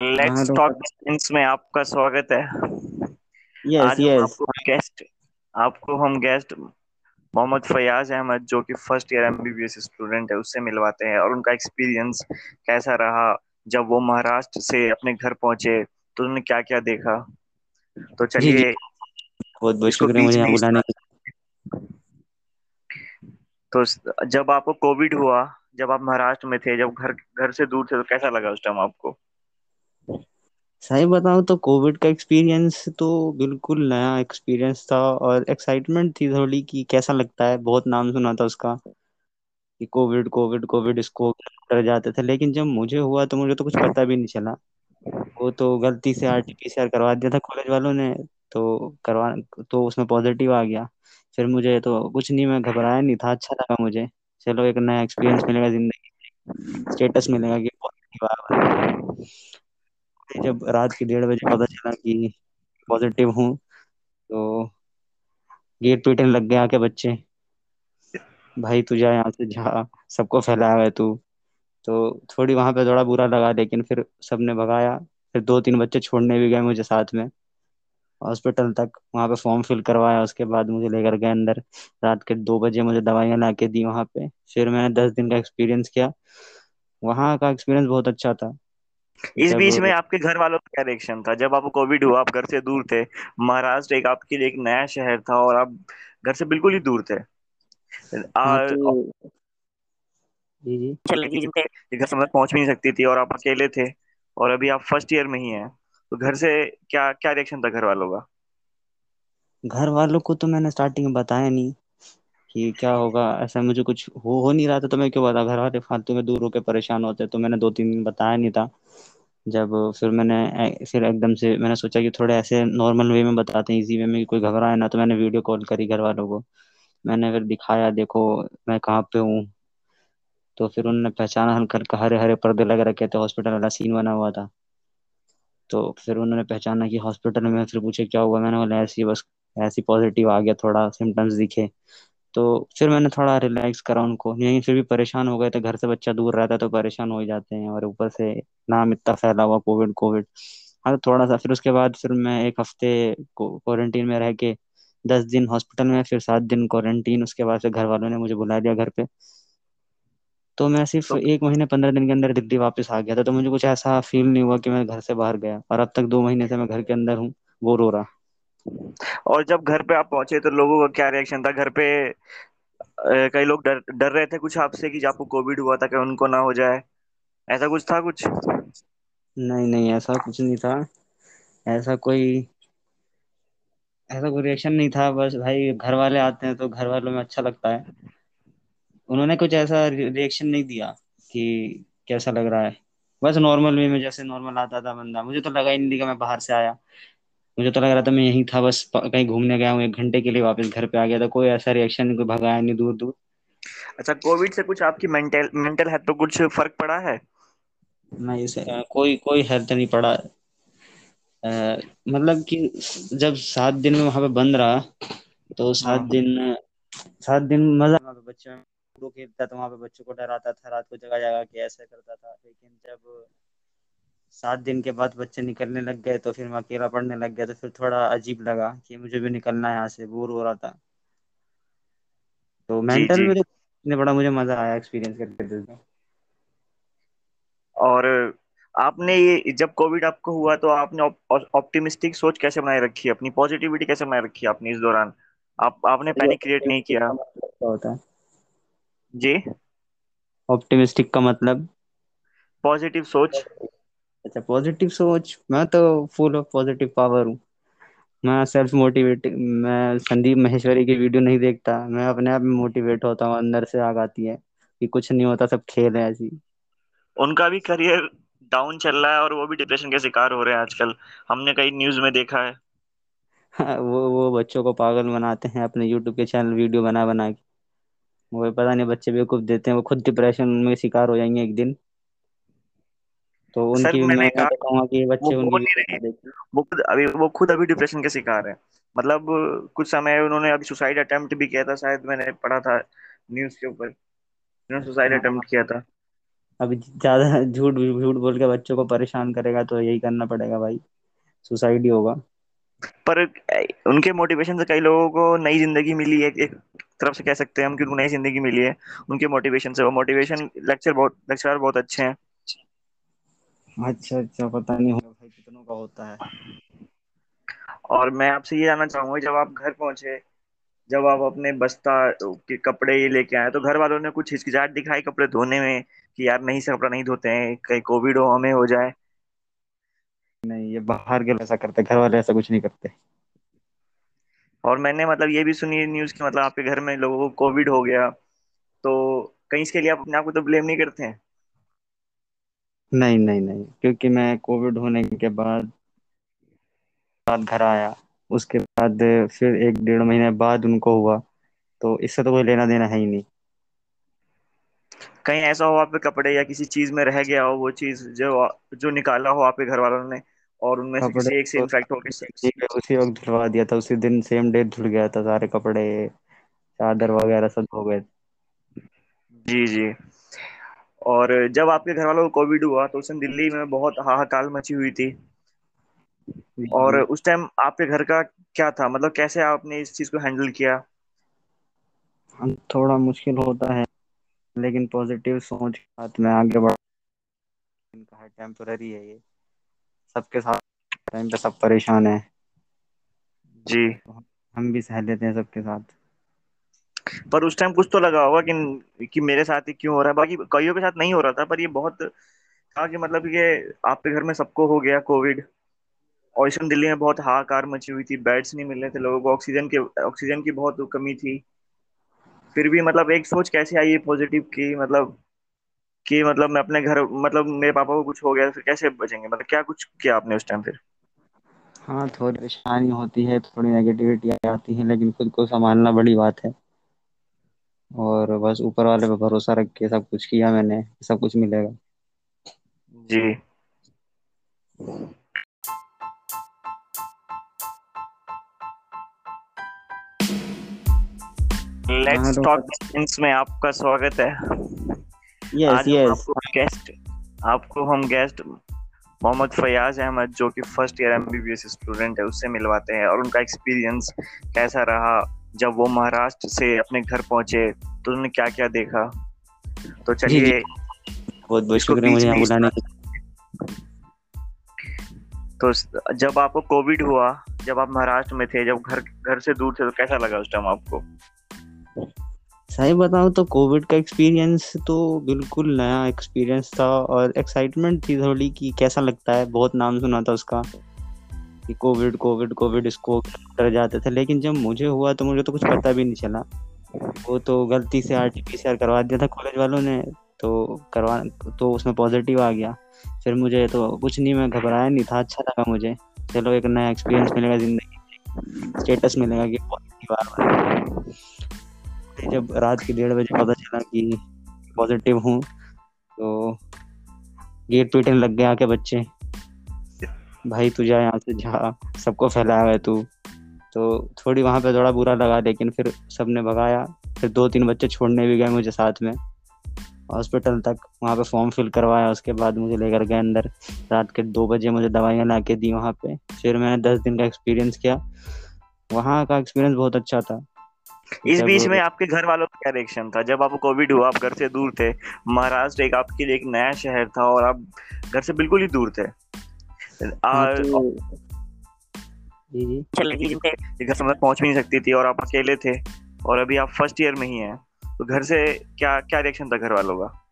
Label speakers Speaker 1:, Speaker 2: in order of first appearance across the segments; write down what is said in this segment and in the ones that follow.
Speaker 1: Let's talk science में आपका स्वागत है।
Speaker 2: यस
Speaker 1: आज
Speaker 2: यस
Speaker 1: आपको गेस्ट आपको हम गेस्ट मोहम्मद फयाज अहमद जो कि फ़र्स्ट ईयर एमबीबीएस स्टूडेंट है उससे मिलवाते हैं और उनका एक्सपीरियंस कैसा रहा जब वो महाराष्ट्र से अपने घर पहुँचे तो उन्होंने क्या क्या देखा? तो चलिए
Speaker 2: बहुत बहुत शुक्रिया मुझे यहाँ बुलाने के
Speaker 1: तो जब आपको कोविड हुआ जब आप महाराष्ट्र में थे जब घर घर से दूर थे तो कैसा लगा उस टाइम आपको?
Speaker 2: सही बताऊँ तो कोविड का एक्सपीरियंस तो बिल्कुल नया एक्सपीरियंस था और एक्साइटमेंट थी थोड़ी कि कैसा लगता है, बहुत नाम सुना था उसका कि कोविड कोविड कोविड, इसको डर जाते थे। लेकिन जब मुझे हुआ तो मुझे तो कुछ पता भी नहीं चला। वो तो गलती से आरटीपीसीआर करवा दिया था कॉलेज वालों ने तो करवा तो उसमें पॉजिटिव आ गया। फिर मुझे तो कुछ नहीं, मैं घबराया नहीं था अच्छा लगा मुझे। चलो एक नया एक्सपीरियंस मिलेगा ज़िंदगी स्टेटस मिलेगा कि पॉजिटिव जब रात के डेढ़ बजे पता चला कि पॉजिटिव हूँ तो गेट पीटने लग गए आके बच्चे। भाई तू जा यहाँ से, जा। सबको फैलाया है तू। तो थोड़ी वहाँ पे थोड़ा बुरा लगा, लेकिन फिर सबने भगाया। फिर दो तीन बच्चे छोड़ने भी गए मुझे साथ में। हॉस्पिटल तक वहाँ पे फॉर्म फिल करवाया, उसके बाद मुझे लेकर गए अंदर। रात के दो बजे मुझे दवाइयाँ ला के दी वहाँ पे। फिर मैंने दस दिन का एक्सपीरियंस किया। वहाँ का एक्सपीरियंस बहुत अच्छा था।
Speaker 1: इस बीच में आपके घर वालों का क्या रिएक्शन था? जब आपको कोविड हुआ आप घर से दूर थे। महाराष्ट्र एक आपके लिए एक नया शहर था और आप घर से बिल्कुल ही दूर थे।
Speaker 2: हाँ
Speaker 1: आ,
Speaker 2: तो जी जी।
Speaker 1: घर से मदद पहुँच भी नहीं सकती थी और आप अकेले थे और अभी आप फ़र्स्ट ईयर में ही हैं। तो घर से क्या क्या रिएक्शन था घर वालों का?
Speaker 2: घर वालों को तो मैंने स्टार्टिंग में बताया नहीं। कि क्या होगा? ऐसा मुझे कुछ हो हो नहीं रहा था तो मैं क्यों बता घर वाले फालतू में दूर होकर परेशान होते तो मैंने दो तीन दिन बताया नहीं था। जब फिर मैंने फिर एकदम से मैंने सोचा कि थोड़े ऐसे नॉर्मल वे में बताते हैं इजी वे में कोई घबराए ना तो मैंने वीडियो कॉल करी घर वालों को। मैंने फिर दिखाया, देखो, मैं कहाँ पे हूँ? तो फिर उन्होंने पहचाना हल हल्का हरे हरे पर्दे लग रखे थे हॉस्पिटल वाला सीन बना हुआ था। तो फिर उन्होंने पहचाना कि हॉस्पिटल में फिर पूछे, क्या हुआ? मैंने बोला, ऐसी बस, ऐसी पॉजिटिव आ गया, थोड़ा सिम्टम्स दिखे। तो फिर मैंने थोड़ा रिलैक्स करा उनको। नहीं फिर भी परेशान हो गए थे घर से बच्चा दूर रहता है तो परेशान हो ही जाते हैं और ऊपर से नाम इतना फैला हुआ कोविड कोविड हाँ तो थोड़ा सा फिर उसके बाद फिर मैं एक हफ़्ते क्वारंटीन में रह के दस दिन हॉस्पिटल में फिर सात दिन क्वारंटीन उसके बाद फिर घर वालों ने मुझे बुला लिया घर पे। तो मैं सिर्फ़
Speaker 1: तो
Speaker 2: एक महीने पंद्रह दिन के अंदर दिल्ली वापस आ गया था तो मुझे कुछ ऐसा फील नहीं हुआ कि मैं घर से बाहर गया और अब तक दो महीने से मैं घर के अंदर हूँ बोर हो रहा।
Speaker 1: और जब घर पे आप पहुँचे तो लोगों का क्या रिएक्शन था? घर पे कई लोग डर डर रहे थे कुछ आपसे कि आपको कोविड हुआ था कि उनको ना हो जाए। ऐसा कुछ था कुछ?
Speaker 2: नहीं नहीं, ऐसा कुछ नहीं था। ऐसा कोई ऐसा कोई रिएक्शन नहीं था। बस भाई घर वाले आते हैं तो घर वालों में अच्छा लगता है। उन्होंने कुछ ऐसा रिएक्शन नहीं दिया कि कैसा लग रहा है। बस नॉर्मल वे में जैसे नॉर्मल आता था बंदा। मुझे तो लगा ही नहीं कि मैं बाहर से आया। मुझे तो लग रहा था मैं यहीं था बस कहीं घूमने गया हूँ एक घंटे के लिए वापस घर पे आ गया था। कोई ऐसा रिएक्शन नहीं कोई भगाया नहीं दूर दूर?
Speaker 1: अच्छा कोविड से कुछ आपकी मेंटल मेंटल हेल्थ पे कुछ फ़र्क पड़ा है?
Speaker 2: मैं इसे कोई कोई हेल्थ नहीं पड़ा। अ, मतलब कि जब सात दिन में वहाँ पे बंद रहा तो सात
Speaker 1: हाँ।
Speaker 2: दिन सात दिन मज़ा वहाँ पे बच्चे खेलता था वहाँ पे बच्चों को डराता था रात को जगह जगह के ऐसा करता था। लेकिन जब सात दिन के बाद बच्चे निकलने लग गए तो फिर मैं अकेला पढ़ने लग गया तो फिर थोड़ा अजीब लगा कि मुझे भी निकलना है यहाँ से बोर हो रहा था। तो
Speaker 1: जी
Speaker 2: मेंटल
Speaker 1: जी
Speaker 2: में तो बड़ा मुझे मज़ा आया एक्सपीरियंस करके तो।
Speaker 1: और आपने ये जब कोविड आपको हुआ तो आपने ऑप्टिमिस्टिक सोच कैसे बनाए रखी? अपनी पॉजिटिविटी कैसे बनाए रखी आपने इस दौरान? आप आपने पैनिक क्रिएट नहीं
Speaker 2: ऑप्टिमिस्टिक
Speaker 1: किया
Speaker 2: का मतलब क्या होता है?
Speaker 1: जी?
Speaker 2: ऑप्टिमिस्टिक का मतलब?
Speaker 1: पॉजिटिव सोच?
Speaker 2: अच्छा पॉजिटिव सोच। मैं तो फुल ऑफ़ पॉजिटिव पावर हूँ। मैं सेल्फ मोटिवेट मैं संदीप महेश्वरी की वीडियो नहीं देखता। मैं अपने आप में मोटिवेट होता हूँ अंदर से आग आती है कि कुछ नहीं होता सब खेल है ऐसी
Speaker 1: उनका भी करियर डाउन चल रहा है और वो भी डिप्रेशन के शिकार हो रहे हैं आजकल। हमने कई न्यूज़ में देखा है।
Speaker 2: वो वो बच्चों को पागल बनाते हैं अपने यूट्यूब के चैनल वीडियो बना बना के। वो पता नहीं बच्चे बेवकूफ़ देते हैं वो खुद डिप्रेशन में शिकार हो जाएँगे एक दिन। तो उनकी सर मैंने
Speaker 1: कहा
Speaker 2: तो कि ये
Speaker 1: वो
Speaker 2: बच्चे उनकी
Speaker 1: नहीं रहे। वो खुद अभी वो खुद अभी डिप्रेशन के शिकार है। मतलब कुछ समय उन्होंने अभी सुसाइड अटेम्प्ट भी किया था शायद मैंने पढ़ा था न्यूज़ के ऊपर। उन्होंने सुसाइड
Speaker 2: हाँ।
Speaker 1: अटेम्प्ट किया था।
Speaker 2: अभी ज़्यादा झूठ झूठ बोल के बच्चों को परेशान करेगा तो यही करना पड़ेगा भाई। सुसाइड ही होगा।
Speaker 1: पर उनके मोटिवेशन से कई लोगों को नई ज़िंदगी मिली है। एक तरफ़ से कह सकते हैं हम कि उनको नई ज़िंदगी मिली है। उनके मोटिवेशन से वो मोटिवेशन लेक्चर बहुत लेक्चर बहुत अच्छे हैं।
Speaker 2: अच्छा अच्छा पता नहीं होगा भाई कितनों का होता है।
Speaker 1: और मैं आपसे ये जानना चाहूँगा जब आप घर पहुँचे जब आप अपने बस्ता के कपड़े ये लेके आए तो घर वालों ने कुछ हिचकिचाहट दिखाई कपड़े धोने में कि यार नहीं से कपड़ा नहीं धोते हैं कहीं कोविड हो हमें हो जाए?
Speaker 2: नहीं ये बाहर के ऐसा करते घर वाले ऐसा कुछ नहीं करते।
Speaker 1: और मैंने मतलब ये भी सुनी न्यूज़ की मतलब आपके घर में लोगों को कोविड हो गया तो कहीं इसके लिए आप अपने आप को तो ब्लेम नहीं करते हैं?
Speaker 2: नहीं नहीं नहीं क्योंकि मैं कोविड होने के बाद बाद घर आया। उसके बाद फिर एक डेढ़ महीने बाद उनको हुआ तो इससे तो कोई लेना देना है ही नहीं।
Speaker 1: कहीं ऐसा हो आपके कपड़े या किसी चीज़ में रह गया हो वो चीज़ जो जो निकाला हो आपके घर वालों ने और उनमें से किसी एक से इन्फेक्ट हो गया
Speaker 2: ठीक उसी वक्त धुलवा दिया था उसी दिन सेम डे धुल गया था सारे कपड़े चादर वगैरह सब हो गए।
Speaker 1: जी जी। और जब आपके घर वालों को कोविड हुआ तो उस दिन दिल्ली में बहुत हाहाकार मची हुई थी। और उस टाइम आपके घर का क्या था? मतलब कैसे आपने इस चीज़ को हैंडल किया?
Speaker 2: थोड़ा मुश्किल होता है लेकिन पॉजिटिव सोच के साथ में आगे बढ़ इनका है टेम्पररी है ये। सबके साथ टाइम पे सब परेशान है।
Speaker 1: जी।
Speaker 2: हम भी सह लेते हैं सबके साथ।
Speaker 1: पर उस टाइम कुछ तो लगा होगा कि कि मेरे साथ ही क्यों हो रहा है। बाकी कईयों के साथ नहीं हो रहा था, पर ये बहुत था कि मतलब ये आपके घर में सबको हो गया कोविड और इस टाइम दिल्ली में बहुत हाहाकार मची हुई थी बेड्स नहीं मिल रहे थे लोगों को, ऑक्सीजन के, ऑक्सीजन की बहुत कमी थी। फिर भी मतलब एक सोच कैसे आई है पॉजिटिव की मतलब कि मतलब मैं अपने घर मतलब मेरे पापा को कुछ हो गया, फिर कैसे बचेंगे? मतलब क्या कुछ किया आपने उस टाइम फिर?
Speaker 2: हाँ थोड़ी परेशानी होती है, थोड़ी नेगेटिविटी आती है, लेकिन खुद को संभालना बड़ी बात है। और बस ऊपर वाले पे भरोसा रख के सब कुछ किया मैंने सब कुछ मिलेगा।
Speaker 1: जी। लेट्स टॉक साइंस में आपका स्वागत है।
Speaker 2: यस
Speaker 1: आज हम
Speaker 2: यस
Speaker 1: आपको गेस्ट आपको हम गेस्ट मोहम्मद फयाज अहमद जो कि फ़र्स्ट ईयर एमबीबीएस स्टूडेंट है उससे मिलवाते हैं और उनका एक्सपीरियंस कैसा रहा जब वो महाराष्ट्र से अपने घर पहुँचे तो उन्होंने क्या क्या देखा? तो चलिए
Speaker 2: बहुत बहुत शुक्रिया मुझे
Speaker 1: में
Speaker 2: यहाँ बुलाने
Speaker 1: तो जब आपको कोविड हुआ जब आप महाराष्ट्र में थे जब घर घर से दूर थे तो कैसा लगा उस टाइम आपको?
Speaker 2: सही बताऊँ तो कोविड का एक्सपीरियंस तो बिल्कुल नया एक्सपीरियंस था और एक्साइटमेंट थी थोड़ी कि कैसा लगता है बहुत नाम सुना था उसका। कि कोविड कोविड कोविड इसको डर जाते थे। लेकिन जब मुझे हुआ तो मुझे तो कुछ पता भी नहीं चला। वो तो गलती से आरटीपीसीआर करवा दिया था कॉलेज वालों ने तो करवा तो उसमें पॉजिटिव आ गया। फिर मुझे तो कुछ नहीं, मैं घबराया नहीं था अच्छा लगा मुझे। चलो एक नया एक्सपीरियंस मिलेगा ज़िंदगी स्टेटस मिलेगा कि पॉजिटिव आ रहा है। जब रात के डेढ़ बजे पता चला कि पॉजिटिव हूँ तो गेट पीटने लग गए आके बच्चे। भाई तू जा यहाँ से जा सबको फैलाया है तू। तो थोड़ी वहाँ पे थोड़ा बुरा लगा लेकिन फिर सबने भगाया। फिर दो तीन बच्चे छोड़ने भी गए मुझे साथ में। हॉस्पिटल तक वहाँ पे फॉर्म फिल करवाया उसके बाद मुझे लेकर गए अंदर। रात के दो बजे मुझे दवाइयाँ ला के दी वहाँ पे। फिर मैंने दस दिन का एक्सपीरियंस किया। वहाँ का एक्सपीरियंस बहुत अच्छा था।
Speaker 1: इस बीच में आपके घर वालों का क्या रिएक्शन था? जब आपको कोविड हुआ आप घर से दूर थे। महाराष्ट्र एक आपके लिए एक नया शहर था और आप घर से बिल्कुल ही दूर थे। घर से मतलब पहुँच भी नहीं सकती थी और आप अकेले थे और अभी आप फ़र्स्ट ईयर में ही हैं। तो घर से क्या क्या रिएक्शन था घर वालों का?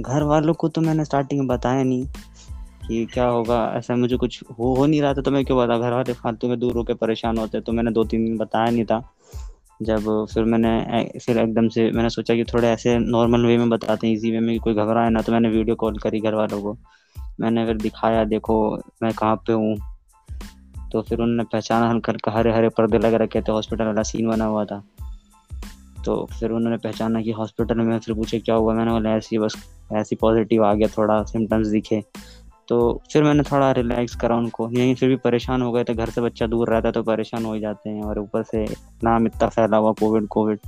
Speaker 2: घर वालों को तो मैंने स्टार्टिंग में बताया नहीं कि क्या होगा ऐसा मुझे कुछ हो हो नहीं रहा था तो मैं क्यों बता घर वाले फालतू में दूर होकर परेशान होते तो मैंने दो तीन दिन बताया नहीं था। जब फिर मैंने फिर एकदम से मैंने सोचा कि थोड़े ऐसे नॉर्मल वे में बताते हैं इजी वे में कोई घबराए ना तो मैंने वीडियो कॉल करी घर वालों को। मैंने फिर दिखाया, देखो, मैं कहाँ पे हूँ? तो फिर उन्होंने पहचाना हल्का हल्का हरे हरे पर्दे लग रखे थे हॉस्पिटल वाला सीन बना हुआ था। तो फिर उन्होंने पहचाना कि हॉस्पिटल में फिर पूछे, क्या हुआ? मैंने बोला, ऐसी बस, ऐसी पॉजिटिव आ गया, थोड़ा सिम्टम्स दिखे। तो फिर मैंने थोड़ा रिलैक्स करा उनको। यहीं फिर भी परेशान हो गए थे। घर से बच्चा दूर रहता है तो परेशान हो ही जाते हैं और ऊपर से नाम इतना फैला हुआ कोविड कोविड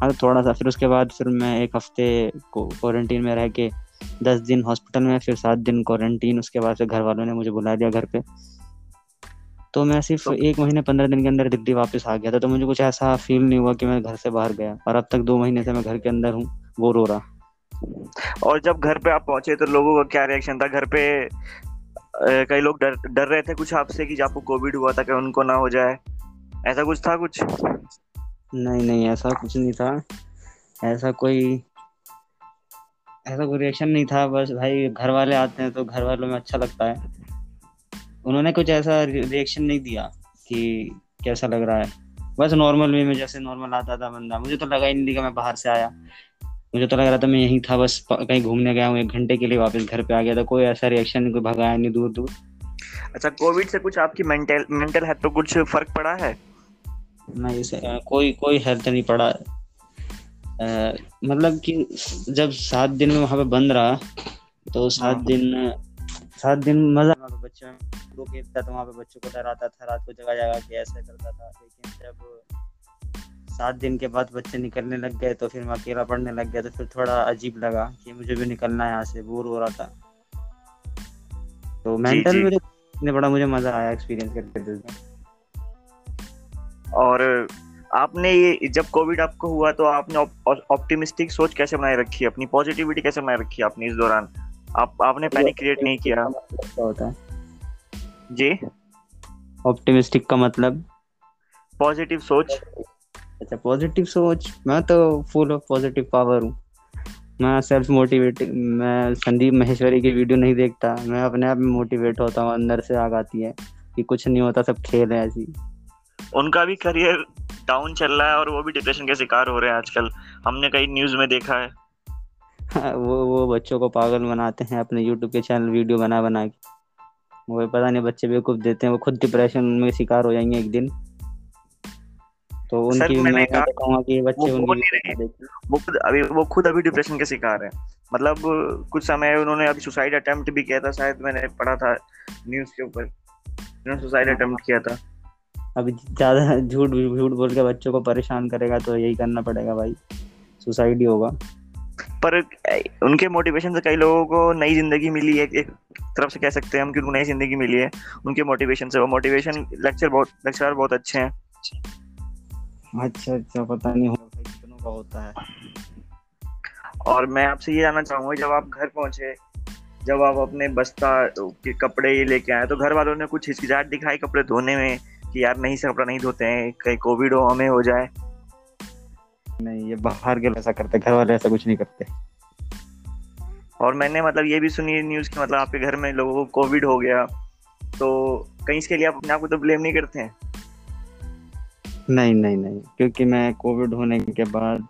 Speaker 2: हाँ तो थोड़ा सा फिर उसके बाद फिर मैं एक हफ़्ते क्वारंटीन में रह के दस दिन हॉस्पिटल में फिर सात दिन क्वारंटीन उसके बाद फिर घर वालों ने मुझे बुला दिया घर पे। तो मैं सिर्फ़ तो, एक महीने पंद्रह दिन के अंदर दिल्ली वापस आ गया था। तो मुझे कुछ ऐसा फील नहीं हुआ कि मैं घर से बाहर गया और अब तक दो महीने से मैं घर के अंदर हूँ वो रो रहा।
Speaker 1: और जब घर पे आप पहुँचे तो लोगों का क्या रिएक्शन था? घर पे कई लोग डर डर रहे थे कुछ आपसे कि आपको कोविड हुआ था कि उनको ना हो जाए। ऐसा कुछ था कुछ?
Speaker 2: नहीं नहीं, ऐसा कुछ नहीं था। ऐसा कोई ऐसा कोई रिएक्शन नहीं था। बस भाई घर वाले आते हैं तो घर वालों में अच्छा लगता है। उन्होंने कुछ ऐसा रिएक्शन नहीं दिया कि कैसा लग रहा है। बस नॉर्मल वे में जैसे नॉर्मल आता था बंदा। मुझे तो लगा ही नहीं कि मैं बाहर से आया। मुझे तो लग रहा था मैं यहीं था बस कहीं घूमने गया हूँ एक घंटे के लिए वापस घर पे आ गया था कोई ऐसा रिएक्शन नहीं कोई भगाया नहीं दूर दूर।
Speaker 1: अच्छा कोविड से कुछ आपकी मेंटल मेंटल हेल्थ पे कुछ फ़र्क पड़ा है?
Speaker 2: नहीं इसे कोई कोई हेल्थ नहीं पड़ा। आ, मतलब कि जब सात दिन में वहाँ पे बंद रहा तो सात हाँ। दिन सात दिन मज़ा बच्चे ग्रुप खेलता था वहाँ पे बच्चों को डराता था रात को जगह जगह के ऐसा करता था। लेकिन जब सात दिन के बाद बच्चे निकलने लग गए तो फिर मैं अकेला पढ़ने लग गया तो फिर थोड़ा अजीब लगा कि मुझे भी निकलना है यहाँ से बोर हो रहा था। तो मेंटल में तो बड़ा मुझे मज़ा आया एक्सपीरियंस करके
Speaker 1: और आपने ये जब कोविड आपको हुआ तो आपने ऑप्टिमिस्टिक उप, सोच कैसे बनाए रखी? अपनी पॉजिटिविटी कैसे बनाए रखी आपने इस दौरान? आप आपने पैनिक क्रिएट नहीं किया। होता है? जी।
Speaker 2: ऑप्टिमिस्टिक का मतलब?
Speaker 1: पॉजिटिव सोच।
Speaker 2: अच्छा पॉजिटिव सोच। मैं तो फुल ऑफ़ पॉजिटिव पावर हूँ। मैं सेल्फ मोटिवेट मैं संदीप महेश्वरी की वीडियो नहीं देखता। मैं अपने आप में मोटिवेट होता हूँ अंदर से आग आती है कि कुछ नहीं होता सब खेल है ऐसी
Speaker 1: उनका भी करियर डाउन चल रहा है और वो भी डिप्रेशन के शिकार हो रहे हैं आजकल। हमने कई न्यूज़ में देखा है।
Speaker 2: वो वो बच्चों को पागल बनाते हैं अपने यूट्यूब के चैनल वीडियो बना बना के। वो पता नहीं बच्चे बेवकूफ़ देते हैं वो खुद डिप्रेशन में शिकार हो जाएँगे एक दिन। तो उनकी मैं कहूँगा कि बच्चे वो,
Speaker 1: उनकी वो खुद अभी वो खुद अभी डिप्रेशन के शिकार है। मतलब कुछ समय उन्होंने अभी सुसाइड अटेम्प्ट भी किया था शायद मैंने पढ़ा था न्यूज़ के ऊपर। उन्होंने सुसाइड अटेम्प्ट किया था।
Speaker 2: अभी ज़्यादा झूठ झूठ बोल के बच्चों को परेशान करेगा तो यही करना पड़ेगा भाई। सुसाइड ही होगा।
Speaker 1: पर उनके मोटिवेशन से कई लोगों को नई ज़िंदगी मिली है। एक तरफ़ से कह सकते हैं हम कि उनको नई ज़िंदगी मिली है। उनके मोटिवेशन से वो मोटिवेशन लेक्चर बहुत लेक्चर बहुत अच्छे हैं।
Speaker 2: अच्छा अच्छा पता नहीं होता कितनों का होता है।
Speaker 1: और मैं आपसे ये जानना चाहूँगा जब आप घर पहुँचे जब आप अपने बस्ता के कपड़े ये लेके आए तो घर वालों ने कुछ हिचकिचाहट दिखाई कपड़े धोने में कि यार नहीं से कपड़ा नहीं धोते हैं कहीं कोविड हो हमें हो जाए?
Speaker 2: नहीं ये बाहर के ऐसा करते घर वाले ऐसा कुछ नहीं करते।
Speaker 1: और मैंने मतलब ये भी सुनी न्यूज़ की मतलब आपके घर में लोगों को कोविड हो गया तो कहीं इसके लिए आप अपने आप को तो ब्लेम नहीं करते हैं?
Speaker 2: नहीं नहीं नहीं क्योंकि मैं कोविड होने के बाद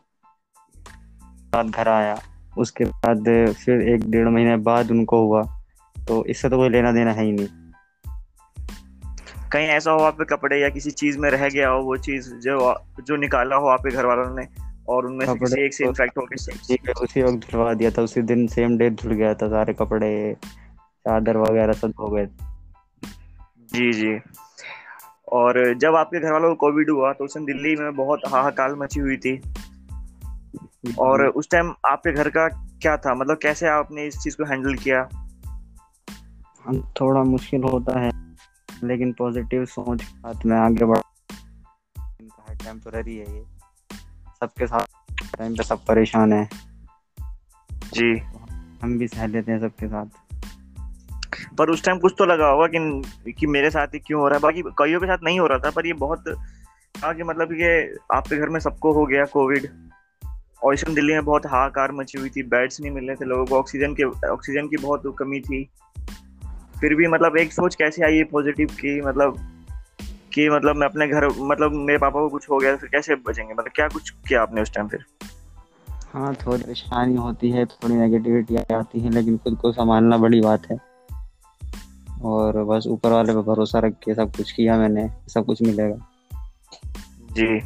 Speaker 2: बाद घर आया। उसके बाद फिर एक डेढ़ महीने बाद उनको हुआ तो इससे तो कोई लेना देना है ही नहीं।
Speaker 1: कहीं ऐसा हो आप कपड़े या किसी चीज़ में रह गया हो वो चीज़ जो जो निकाला हो आपके घर वालों ने और उनमें से एक से इन्फेक्ट हो गए
Speaker 2: उसी वक्त धुलवा दिया था उसी दिन सेम डे धुल गया था सारे कपड़े चादर वगैरह सब हो गए।
Speaker 1: जी जी। और जब आपके घर वालों को कोविड हुआ तो उस दिल्ली में बहुत हाहाकार मची हुई थी। और उस टाइम आपके घर का क्या था? मतलब कैसे आपने इस चीज़ को हैंडल किया?
Speaker 2: थोड़ा मुश्किल होता है लेकिन पॉजिटिव सोच के साथ में आगे बढ़ टेम्पररी है ये। सबके साथ टाइम पे सब परेशान है।
Speaker 1: जी।
Speaker 2: हम भी सह लेते हैं सबके साथ।
Speaker 1: पर उस टाइम कुछ तो लगा होगा कि कि मेरे साथ ही क्यों हो रहा है। बाकी कईयों के साथ नहीं हो रहा था, पर ये बहुत था कि मतलब ये आपके घर में सबको हो गया कोविड और इस दिल्ली में बहुत हाहाकार मची हुई थी बेड्स नहीं मिल रहे थे लोगों को ऑक्सीजन के ऑक्सीजन की बहुत कमी थी। फिर भी मतलब एक सोच कैसे आई है पॉजिटिव की मतलब कि मतलब मैं अपने घर मतलब मेरे पापा को कुछ हो गया फिर कैसे बचेंगे? मतलब क्या कुछ किया आपने उस टाइम फिर?
Speaker 2: हाँ थोड़ी परेशानी होती है, थोड़ी नेगेटिविटी आती है, लेकिन खुद को संभालना बड़ी बात है। और बस ऊपर वाले पे भरोसा रख के सब कुछ किया मैंने, सब कुछ मिलेगा।
Speaker 1: जी।